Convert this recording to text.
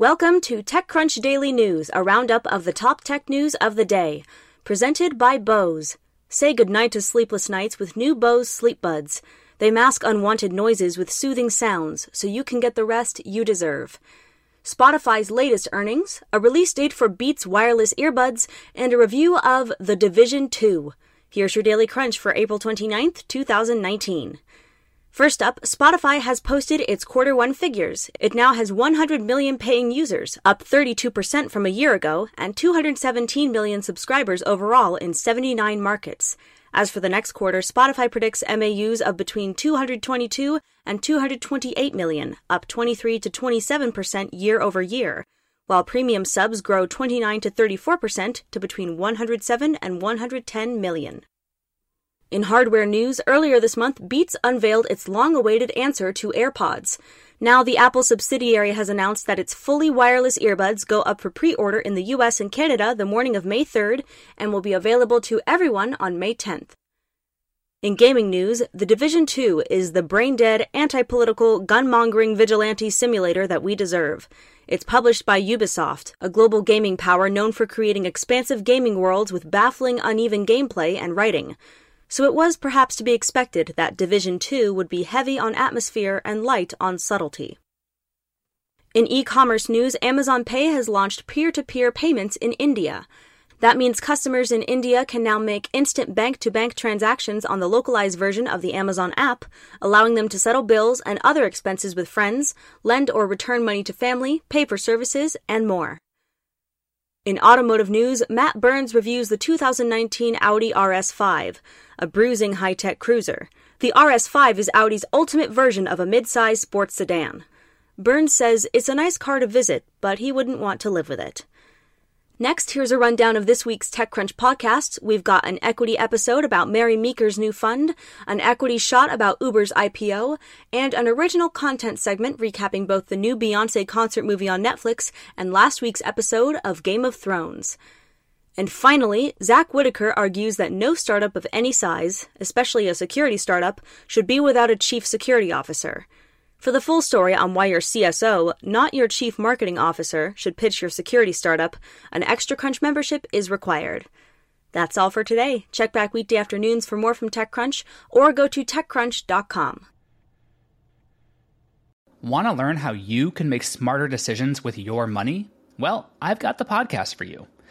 Welcome to TechCrunch Daily News, a roundup of the top tech news of the day. Presented by Bose. Say goodnight to sleepless nights with new Bose Sleep Buds. They mask unwanted noises with soothing sounds so you can get the rest you deserve. Spotify's latest earnings, a release date for Beats wireless earbuds, and a review of The Division 2. Here's your Daily Crunch for April 29th, 2019. First up, Spotify has posted its quarter one figures. It now has 100 million paying users, up 32% from a year ago, and 217 million subscribers overall in 79 markets. As for the next quarter, Spotify predicts MAUs of between 222 and 228 million, up 23 to 27% year over year, while premium subs grow 29 to 34% to between 107 and 110 million. In hardware news, earlier this month, Beats unveiled its long awaited answer to AirPods. Now, the Apple subsidiary has announced that its fully wireless earbuds go up for pre order in the US and Canada the morning of May 3rd and will be available to everyone on May 10th. In gaming news, The Division 2 is the brain dead, anti political, gun mongering vigilante simulator that we deserve. It's published by Ubisoft, a global gaming power known for creating expansive gaming worlds with baffling, uneven gameplay and writing so it was perhaps to be expected that Division 2 would be heavy on atmosphere and light on subtlety. In e commerce news, Amazon Pay has launched peer to peer payments in India. That means customers in India can now make instant bank to bank transactions on the localized version of the Amazon app, allowing them to settle bills and other expenses with friends, lend or return money to family, pay for services, and more. In automotive news, Matt Burns reviews the 2019 Audi RS5, a bruising high tech cruiser. The RS5 is Audi's ultimate version of a mid-size sports sedan. Burns says it's a nice car to visit, but he wouldn't want to live with it. Next, here's a rundown of this week's TechCrunch podcasts. We've got an equity episode about Mary Meeker's new fund, an equity shot about Uber's IPO, and an original content segment recapping both the new Beyonce concert movie on Netflix and last week's episode of Game of Thrones. And finally, Zack Whittaker argues that no startup of any size, especially a security startup, should be without a chief security officer. For the full story on why your CSO, not your chief marketing officer, should pitch your security startup, an Extra Crunch membership is required. That's all for today. Check back weekday afternoons for more from TechCrunch or go to TechCrunch.com. Want to learn how you can make smarter decisions with your money? Well, I've got the podcast for you.